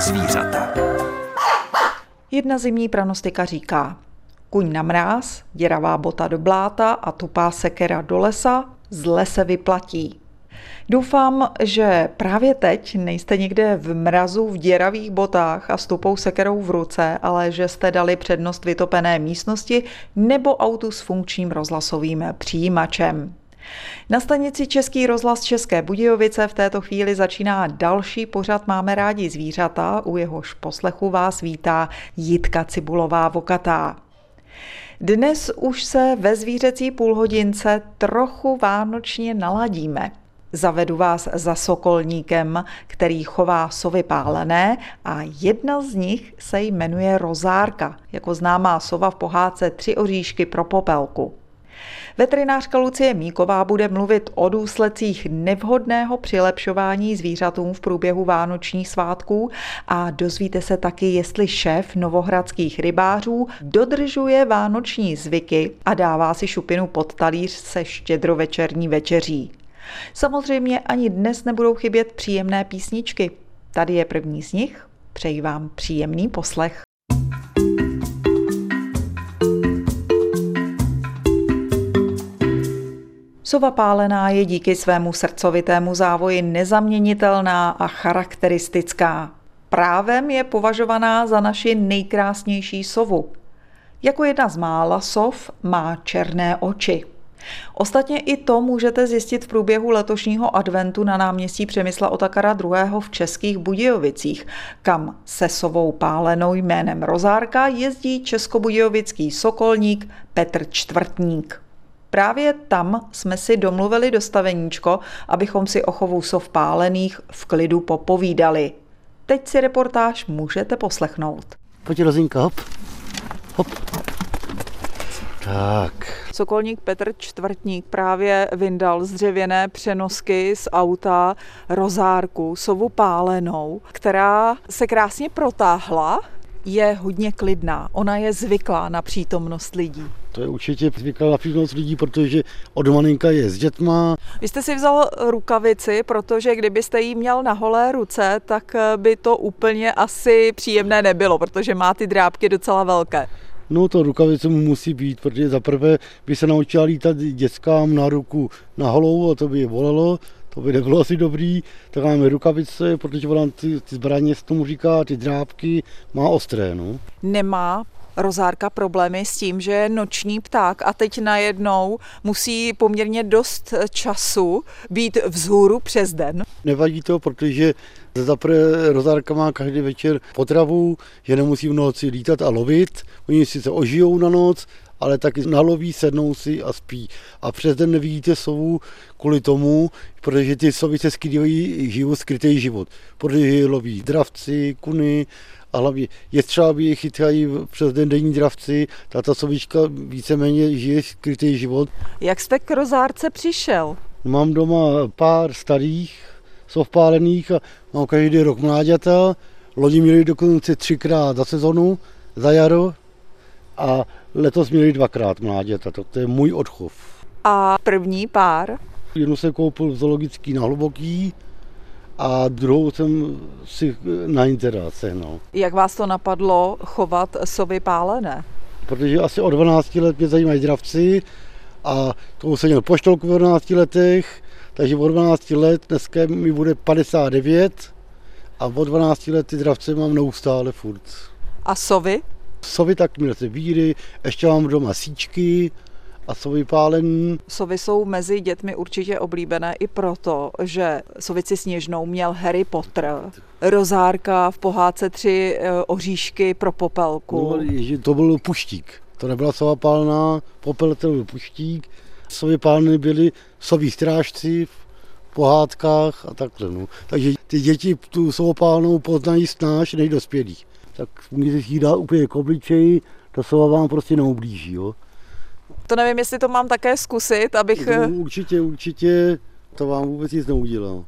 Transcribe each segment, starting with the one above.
zvířata. Jedna zimní pranostika říká, kuň na mráz, děravá bota do bláta a tupá sekera do lesa, zle se vyplatí. Doufám, že právě teď nejste někde v mrazu v děravých botách a s tupou sekerou v ruce, ale že jste dali přednost vytopené místnosti nebo autu s funkčním rozhlasovým přijímačem. Na stanici Český rozhlas České Budějovice v této chvíli začíná další pořad Máme rádi zvířata, u jehož poslechu vás vítá Jitka Cibulová Vokatá. Dnes už se ve zvířecí půlhodince trochu vánočně naladíme. Zavedu vás za sokolníkem, který chová sovy pálené a jedna z nich se jmenuje Rozárka, jako známá sova v pohádce Tři oříšky pro popelku. Veterinářka Lucie Míková bude mluvit o důsledcích nevhodného přilepšování zvířatům v průběhu vánočních svátků a dozvíte se taky, jestli šéf novohradských rybářů dodržuje vánoční zvyky a dává si šupinu pod talíř se štědrovečerní večeří. Samozřejmě ani dnes nebudou chybět příjemné písničky. Tady je první z nich. Přeji vám příjemný poslech. Sova pálená je díky svému srdcovitému závoji nezaměnitelná a charakteristická. Právem je považovaná za naši nejkrásnější sovu. Jako jedna z mála sov má černé oči. Ostatně i to můžete zjistit v průběhu letošního adventu na náměstí Přemysla Otakara II. v Českých Budějovicích, kam se sovou pálenou jménem Rozárka jezdí českobudějovický sokolník Petr Čtvrtník. Právě tam jsme si domluvili dostaveníčko, abychom si o chovu sov pálených v klidu popovídali. Teď si reportáž můžete poslechnout. Pojď Rozinka, hop. Hop. Tak. Sokolník Petr Čtvrtník právě vyndal z dřevěné přenosky z auta rozárku, sovu pálenou, která se krásně protáhla je hodně klidná. Ona je zvyklá na přítomnost lidí. To je určitě zvyklá na přítomnost lidí, protože od malinka je s dětma. Vy jste si vzal rukavici, protože kdybyste jí měl na holé ruce, tak by to úplně asi příjemné nebylo, protože má ty drábky docela velké. No to rukavice mu musí být, protože zaprvé by se naučila lítat dětskám na ruku na holou a to by je bolelo to by nebylo asi dobrý, tak máme rukavice, protože ona ty, ty zbraně, s tomu říká, ty drábky má ostré. No. Nemá rozárka problémy s tím, že je noční pták a teď najednou musí poměrně dost času být vzhůru přes den. Nevadí to, protože zaprvé rozárka má každý večer potravu, že nemusí v noci lítat a lovit. Oni si se ožijou na noc, ale taky naloví, sednou si a spí. A přes den nevidíte sovu kvůli tomu, protože ty sovy se skrývají život, skrytý život. Protože loví dravci, kuny, a hlavně je třeba, aby je chytají přes den denní dravci, ta, ta sovička víceméně žije skrytý život. Jak jste k rozárce přišel? Mám doma pár starých sov pálených a mám každý rok mláďata. Lodi měli dokonce třikrát za sezonu, za jaro a letos měli dvakrát mláďata, to, to je můj odchov. A první pár? Jednu jsem koupil v zoologický na Hluboký a druhou jsem si na interát sehnal. Jak vás to napadlo chovat sovy pálené? Protože asi od 12 let mě zajímají dravci a to jsem měl poštolku v 12 letech, takže od 12 let dneska mi bude 59 a od 12 let ty dravce mám neustále furt. A sovy? Sovy tak měl se víry, ještě mám doma síčky, a sovy pálení. Sovy jsou mezi dětmi určitě oblíbené i proto, že sovici sněžnou měl Harry Potter, rozárka v pohádce tři e, oříšky pro popelku. No, to byl puštík. To nebyla sova pálná, popel to byl puštík. Sovy pálny byly soví strážci v pohádkách a takhle. No. Takže ty děti tu sovopálnou poznají snáš než dospělí tak můžete si dát úplně k obličeji, ta sova vám prostě neublíží. Jo. To nevím, jestli to mám také zkusit, abych... No, určitě, určitě, to vám vůbec nic neudělal.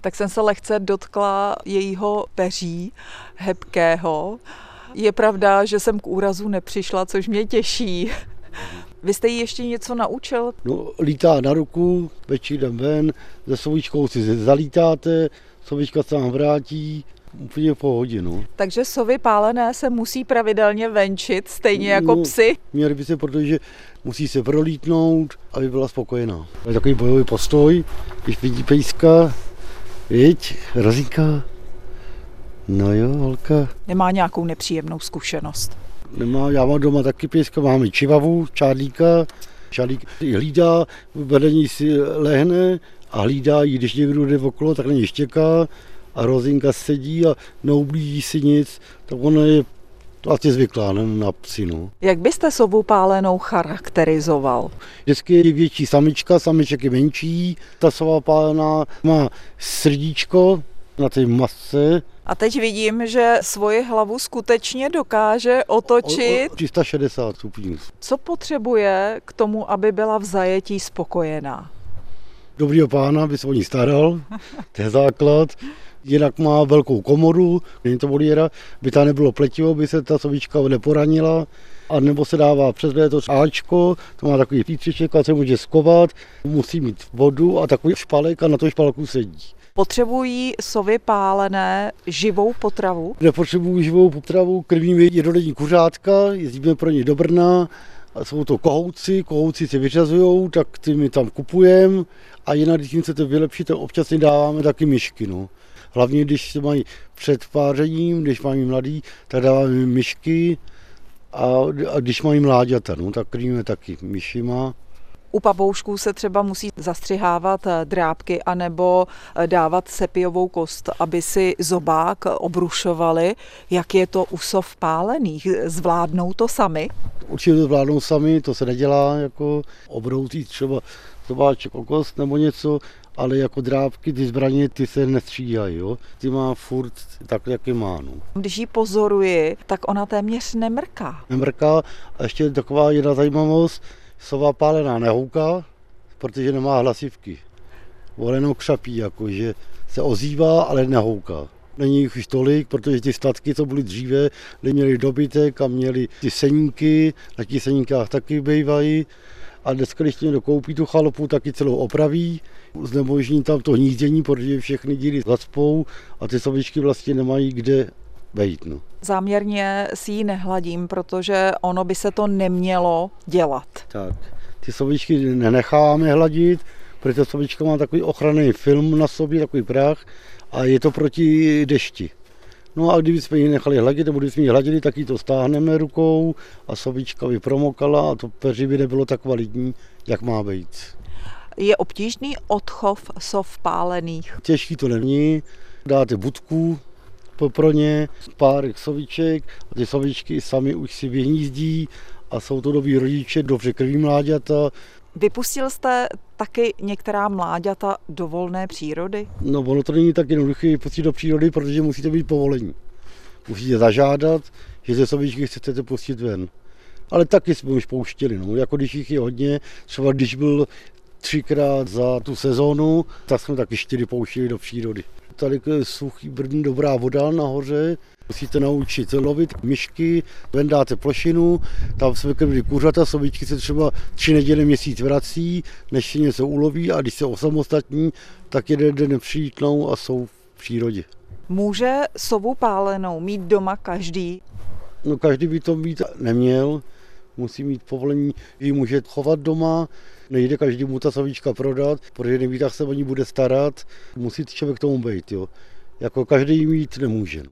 Tak jsem se lehce dotkla jejího peří hebkého. Je pravda, že jsem k úrazu nepřišla, což mě těší. Vy jste jí ještě něco naučil? No, lítá na ruku, večer jdem ven, se sovičkou si zalítáte, sovička se vám vrátí, úplně v pohodě. No. Takže sovy pálené se musí pravidelně venčit, stejně jako no, psy? Měli by se, protože musí se prolítnout, aby byla spokojená. Je takový bojový postoj, když vidí pejska, viď, razíka, no jo, holka. Nemá nějakou nepříjemnou zkušenost? Nemá, já mám doma taky pejska, máme čivavu, čádlíka, čádlík hlídá, vedení si lehne a hlídá ji, když někdo jde okolo, tak na něj štěká a Rozinka sedí a neublíží si nic, tak ona je vlastně zvyklá ne, na psinu. Jak byste sovu pálenou charakterizoval? Vždycky je větší samička, samiček je menší. Ta sova pálená má srdíčko na té masce. A teď vidím, že svoji hlavu skutečně dokáže otočit. O, o 360 stupňů. Co potřebuje k tomu, aby byla v zajetí spokojená? Dobrýho pána, by se o ní staral, to je základ. Jinak má velkou komoru, není to voliéra, by ta nebylo pletivo, by se ta sovička neporanila. A nebo se dává přes to Ačko, to má takový pítřiček a se může skovat, musí mít vodu a takový špalek a na to špalku sedí. Potřebují sovy pálené živou potravu? Nepotřebují živou potravu, krmíme jednodenní kuřátka, jezdíme pro ně do Brna, a jsou to kohouci, kohouci se vyřazují, tak ty my tam kupujeme a jinak, když jim chcete vylepšit, tak občas jim dáváme taky myšky. No. Hlavně, když se mají před pářením, když mají mladý, tak dáváme myšky a, a když mají mláďata, no, tak krmíme taky myšima. U pavoušků se třeba musí zastřihávat eh, drápky anebo eh, dávat sepijovou kost, aby si zobák obrušovali. Jak je to u sov pálených? Zvládnou to sami? Určitě to zvládnou sami, to se nedělá jako obroutí třeba zobáček o kost nebo něco, ale jako drápky, ty zbraně, ty se nestříhají, jo. Ty má furt tak, jak je má, no. Když ji pozoruji, tak ona téměř nemrká. Nemrká a ještě taková jedna zajímavost, sova pálená nehouká, protože nemá hlasivky. Ona jenom křapí, jako, že se ozývá, ale nehouká. Není jich už tolik, protože ty statky, co byly dříve, měli dobytek a měli ty seníky, na těch seníkách taky bývají. A dneska, když někdo koupí tu chalupu, taky celou opraví, znemožní tam to hnízdění, protože všechny díly zacpou a ty sovičky vlastně nemají kde vejít. No. Záměrně si ji nehladím, protože ono by se to nemělo dělat. Tak, ty sovičky nenecháváme hladit, protože sovička má takový ochranný film na sobě, takový prach a je to proti dešti. No a kdybychom ji nechali hladit, nebo kdybychom ji hladili, tak ji to stáhneme rukou a sovička by promokala a to peří by nebylo tak kvalitní, jak má být. Je obtížný odchov sov pálených? Těžký to není. Dáte budku pro ně, pár soviček a ty sovičky sami už si vyhnízdí a jsou to dobrý rodiče, dobře krví mláďata. Vypustil jste taky některá mláďata do volné přírody? No ono to není tak jednoduché vypustit do přírody, protože musíte být povolení. Musíte zažádat, že ze sovičky chcete pustit ven. Ale taky jsme už pouštěli, no. jako když jich je hodně, třeba když byl třikrát za tu sezónu, tak jsme taky čtyři pouštili do přírody. Tady je suchý Brno, dobrá voda nahoře, Musíte naučit lovit myšky, ven dáte plošinu, tam jsme krmili kuřata, sovičky se třeba tři neděle měsíc vrací, než si něco uloví a když se osamostatní, tak jeden den přijítnou a jsou v přírodě. Může sovu pálenou mít doma každý? No každý by to mít neměl, musí mít povolení, že může chovat doma, nejde každý mu ta savíčka prodat, protože neví, tak se o ní bude starat, musí člověk tomu být, jo. Jako každý mít nemůže.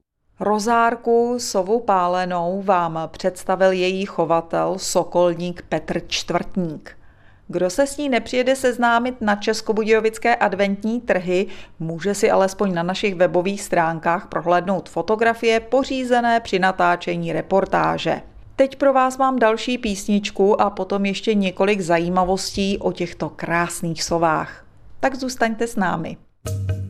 Rozárku sovu pálenou vám představil její chovatel sokolník Petr Čtvrtník. Kdo se s ní nepřijede seznámit na Českobudějovické adventní trhy, může si alespoň na našich webových stránkách prohlédnout fotografie pořízené při natáčení reportáže. Teď pro vás mám další písničku a potom ještě několik zajímavostí o těchto krásných sovách. Tak zůstaňte s námi. Na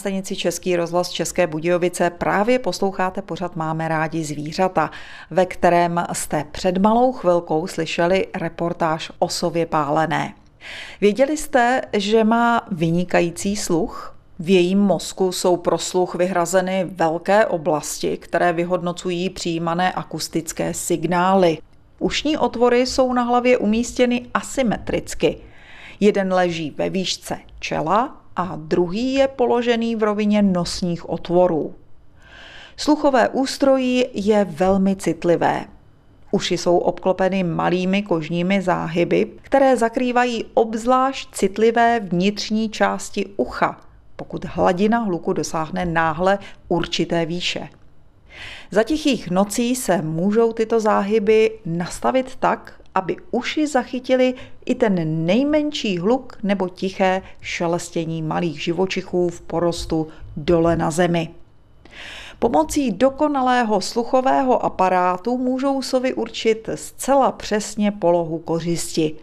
stanici Český rozhlas České Budějovice právě posloucháte pořad Máme rádi zvířata, ve kterém jste před malou chvilkou slyšeli reportáž o sově pálené. Věděli jste, že má vynikající sluch? V jejím mozku jsou pro sluch vyhrazeny velké oblasti, které vyhodnocují přijímané akustické signály. Ušní otvory jsou na hlavě umístěny asymetricky. Jeden leží ve výšce čela a druhý je položený v rovině nosních otvorů. Sluchové ústrojí je velmi citlivé. Uši jsou obklopeny malými kožními záhyby, které zakrývají obzvlášť citlivé vnitřní části ucha, pokud hladina hluku dosáhne náhle určité výše. Za tichých nocí se můžou tyto záhyby nastavit tak, aby uši zachytili i ten nejmenší hluk nebo tiché šelestění malých živočichů v porostu dole na zemi. Pomocí dokonalého sluchového aparátu můžou sovy určit zcela přesně polohu kořisti.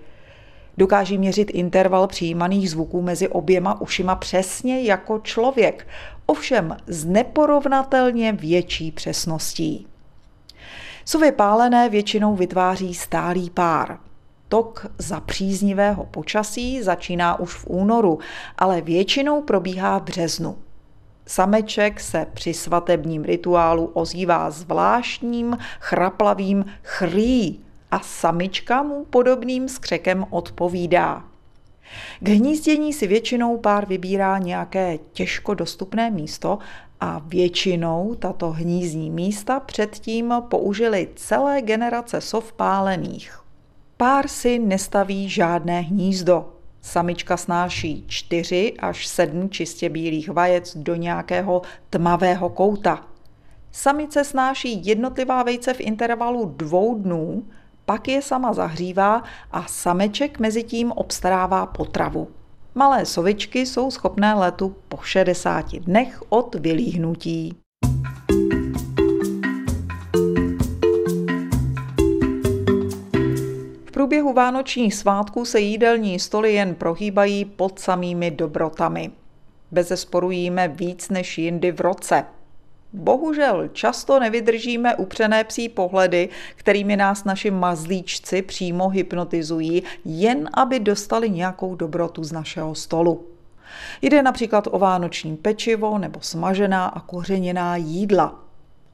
Dokáží měřit interval přijímaných zvuků mezi oběma ušima přesně jako člověk, ovšem s neporovnatelně větší přesností. Sovy pálené většinou vytváří stálý pár. Tok za příznivého počasí začíná už v únoru, ale většinou probíhá v březnu. Sameček se při svatebním rituálu ozývá zvláštním chraplavým chrý a samička mu podobným skřekem odpovídá. K hnízdění si většinou pár vybírá nějaké těžko dostupné místo a většinou tato hnízdní místa předtím použili celé generace sov pálených. Pár si nestaví žádné hnízdo, Samička snáší 4 až 7 čistě bílých vajec do nějakého tmavého kouta. Samice snáší jednotlivá vejce v intervalu dvou dnů, pak je sama zahřívá a sameček mezi tím obstarává potravu. Malé sovičky jsou schopné letu po 60 dnech od vylíhnutí. průběhu vánočních svátků se jídelní stoly jen prohýbají pod samými dobrotami. Bezesporu jíme víc než jindy v roce. Bohužel často nevydržíme upřené psí pohledy, kterými nás naši mazlíčci přímo hypnotizují, jen aby dostali nějakou dobrotu z našeho stolu. Jde například o vánoční pečivo nebo smažená a kořeněná jídla.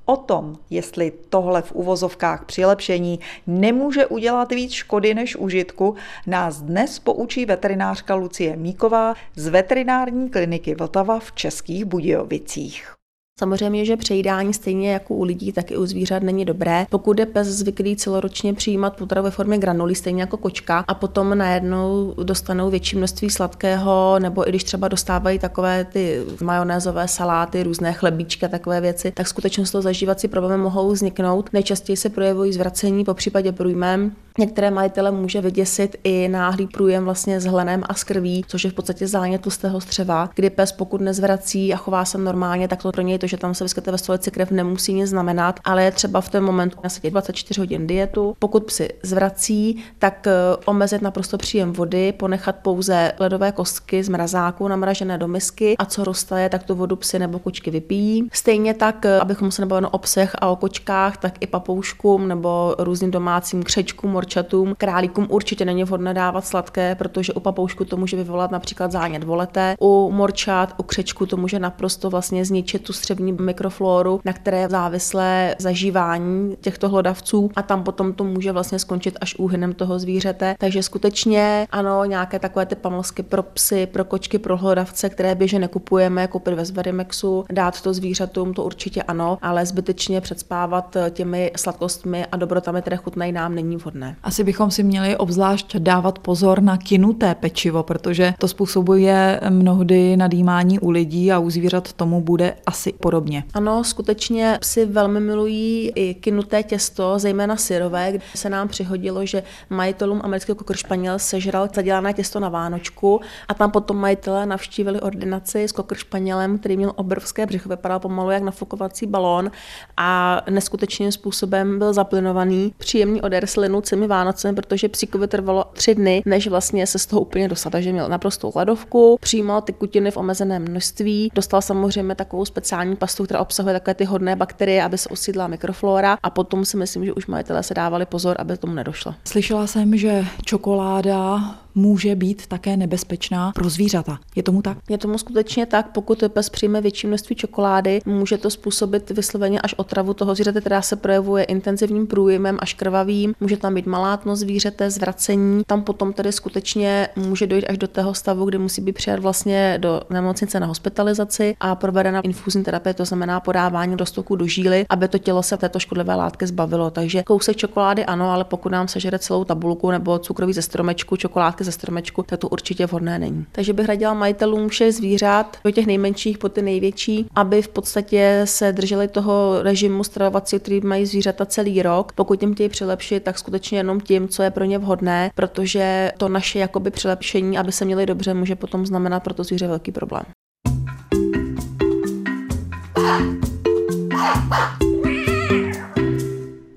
O tom, jestli tohle v uvozovkách přilepšení nemůže udělat víc škody než užitku, nás dnes poučí veterinářka Lucie Míková z veterinární kliniky Vltava v Českých Budějovicích. Samozřejmě, že přejídání stejně jako u lidí, tak i u zvířat není dobré. Pokud je pes zvyklý celoročně přijímat potravu ve formě granulí, stejně jako kočka, a potom najednou dostanou větší množství sladkého, nebo i když třeba dostávají takové ty majonézové saláty, různé chlebíčky a takové věci, tak skutečně toho zažívací problémy mohou vzniknout. Nejčastěji se projevují zvracení, po případě průjmem, Některé majitele může vyděsit i náhlý průjem vlastně s hlenem a s krví, což je v podstatě zánět tlustého střeva, kdy pes pokud nezvrací a chová se normálně, tak to pro něj to, že tam se vyskytuje ve stolici krev, nemusí nic znamenat, ale je třeba v ten moment nasadit 24 hodin dietu. Pokud psi zvrací, tak eh, omezit naprosto příjem vody, ponechat pouze ledové kostky z mrazáku namražené do misky a co roztaje, tak tu vodu psy nebo kočky vypijí. Stejně tak, eh, abychom se nebavili o psech a o kočkách, tak i papouškům nebo různým domácím křečkům, morčatům, králíkům určitě není vhodné dávat sladké, protože u papoušku to může vyvolat například zánět volete. U morčat, u křečku to může naprosto vlastně zničit tu střevní mikrofloru, na které je závislé zažívání těchto hlodavců a tam potom to může vlastně skončit až úhynem toho zvířete. Takže skutečně ano, nějaké takové ty pamlsky pro psy, pro kočky, pro hlodavce, které běžně nekupujeme, koupit ve Zvadimexu, dát to zvířatům, to určitě ano, ale zbytečně předspávat těmi sladkostmi a dobrotami, které chutnají nám, není vhodné. Asi bychom si měli obzvlášť dávat pozor na kinuté pečivo, protože to způsobuje mnohdy nadýmání u lidí a u zvířat tomu bude asi podobně. Ano, skutečně psi velmi milují i kinuté těsto, zejména syrové, kde se nám přihodilo, že majitelům amerického kokr španěl sežral zadělané těsto na Vánočku a tam potom majitelé navštívili ordinaci s kokr španělem, který měl obrovské břicho, vypadal pomalu jak nafukovací balón a neskutečným způsobem byl zaplynovaný. Příjemný odér slinu celými Vánocemi, protože psíkovi trvalo tři dny, než vlastně se z toho úplně dostal. Takže měl naprostou ledovku, přijímal ty kutiny v omezeném množství, dostal samozřejmě takovou speciální pastu, která obsahuje takové ty hodné bakterie, aby se osídla mikroflora a potom si myslím, že už majitelé se dávali pozor, aby tomu nedošlo. Slyšela jsem, že čokoláda může být také nebezpečná pro zvířata. Je tomu tak? Je tomu skutečně tak, pokud pes přijme větší množství čokolády, může to způsobit vysloveně až otravu toho zvířete, která se projevuje intenzivním průjmem až krvavým. Může tam být malátnost zvířete, zvracení. Tam potom tedy skutečně může dojít až do toho stavu, kdy musí být přijat vlastně do nemocnice na hospitalizaci a provedena infuzní terapie, to znamená podávání roztoku do žíly, aby to tělo se této škodlivé látky zbavilo. Takže kousek čokolády ano, ale pokud nám sežere celou tabulku nebo cukroví ze stromečku, čokoládky ze stromečku, tak to určitě vhodné není. Takže bych radila majitelům všech zvířat, od těch nejmenších po ty největší, aby v podstatě se drželi toho režimu stravovacího, který mají zvířata celý rok. Pokud jim chtějí přilepšit, tak skutečně jenom tím, co je pro ně vhodné, protože to naše jakoby přilepšení, aby se měli dobře, může potom znamenat pro to zvíře velký problém.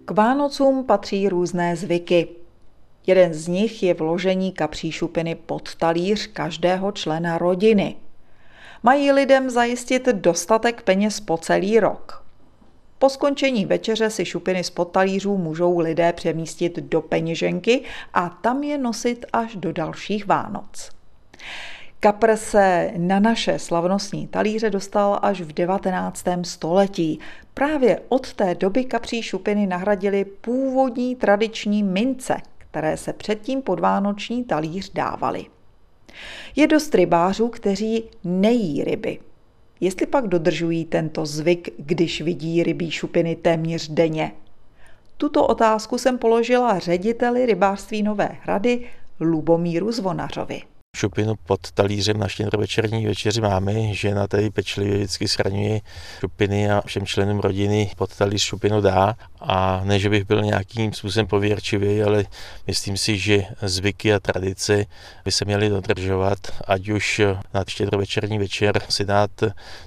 K Vánocům patří různé zvyky. Jeden z nich je vložení kapří šupiny pod talíř každého člena rodiny. Mají lidem zajistit dostatek peněz po celý rok. Po skončení večeře si šupiny z talířů můžou lidé přemístit do peněženky a tam je nosit až do dalších Vánoc. Kapr se na naše slavnostní talíře dostal až v 19. století. Právě od té doby kapří šupiny nahradily původní tradiční mince, které se předtím pod vánoční talíř dávaly. Je dost rybářů, kteří nejí ryby. Jestli pak dodržují tento zvyk, když vidí rybí šupiny téměř denně? Tuto otázku jsem položila řediteli rybářství Nové hrady Lubomíru Zvonařovi šupinu pod talířem na štědrovečerní večeři máme. Žena tady pečlivě vždycky schraňuje šupiny a všem členům rodiny pod talíř šupinu dá. A ne, že bych byl nějakým způsobem pověrčivý, ale myslím si, že zvyky a tradice by se měly dodržovat, ať už na štědrovečerní večer si dát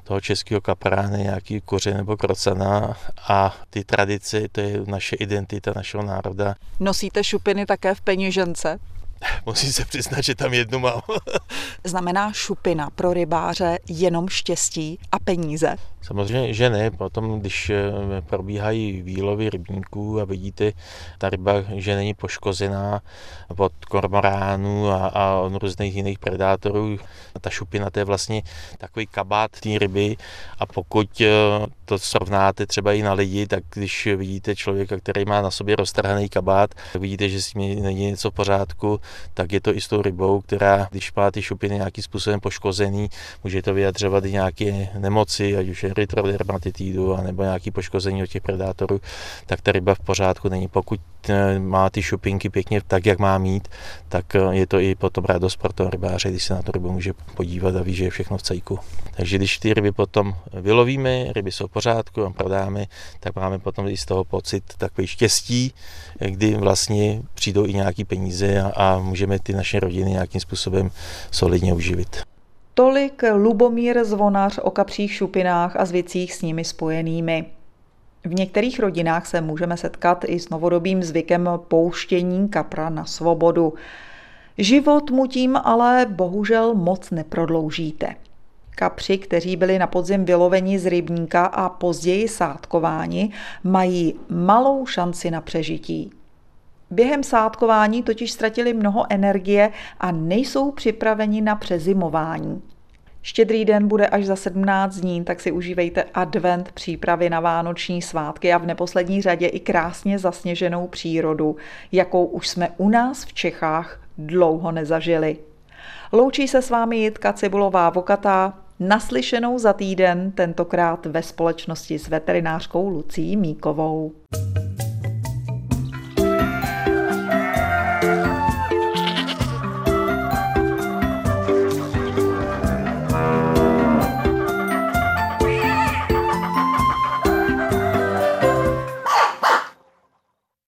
toho českého kapráne nějaký koře nebo krocana a ty tradice, to je naše identita našeho národa. Nosíte šupiny také v peněžence? Musím se přiznat, že tam jednu mám. Znamená šupina pro rybáře jenom štěstí a peníze? Samozřejmě, že ne. Potom, když eh, probíhají výlovy rybníků a vidíte, ta ryba, že není poškozená od kormoránů a, a od různých jiných predátorů, ta šupina to je vlastně takový kabát té ryby a pokud eh, to srovnáte třeba i na lidi, tak když vidíte člověka, který má na sobě roztrhaný kabát, tak vidíte, že s ním není něco v pořádku, tak je to i s tou rybou, která, když má ty šupiny nějakým způsobem poškozený, může to vyjadřovat i nějaké nemoci, ať už erytrodermatitidu, nebo nějaké poškození od těch predátorů, tak ta ryba v pořádku není. Pokud eh, má ty šupinky pěkně tak, jak má mít, tak eh, je to i potom radost pro toho rybáře, když se na to rybu může podívat a ví, že je všechno v cejku. Takže když ty ryby potom vylovíme, ryby jsou v pořádku a prodáme, tak máme potom i z toho pocit takový štěstí, kdy vlastně přijdou i nějaký peníze a, a můžeme ty naše rodiny nějakým způsobem solidně uživit. Tolik Lubomír Zvonař o kapřích šupinách a zvycích s nimi spojenými. V některých rodinách se můžeme setkat i s novodobým zvykem pouštění kapra na svobodu. Život mu tím ale bohužel moc neprodloužíte. Kapři, kteří byli na podzim vyloveni z rybníka a později sádkováni, mají malou šanci na přežití. Během sádkování totiž ztratili mnoho energie a nejsou připraveni na přezimování. Štědrý den bude až za 17 dní, tak si užívejte advent, přípravy na vánoční svátky a v neposlední řadě i krásně zasněženou přírodu, jakou už jsme u nás v Čechách dlouho nezažili. Loučí se s vámi Jitka Cibulová Vokatá, naslyšenou za týden, tentokrát ve společnosti s veterinářkou Lucí Míkovou.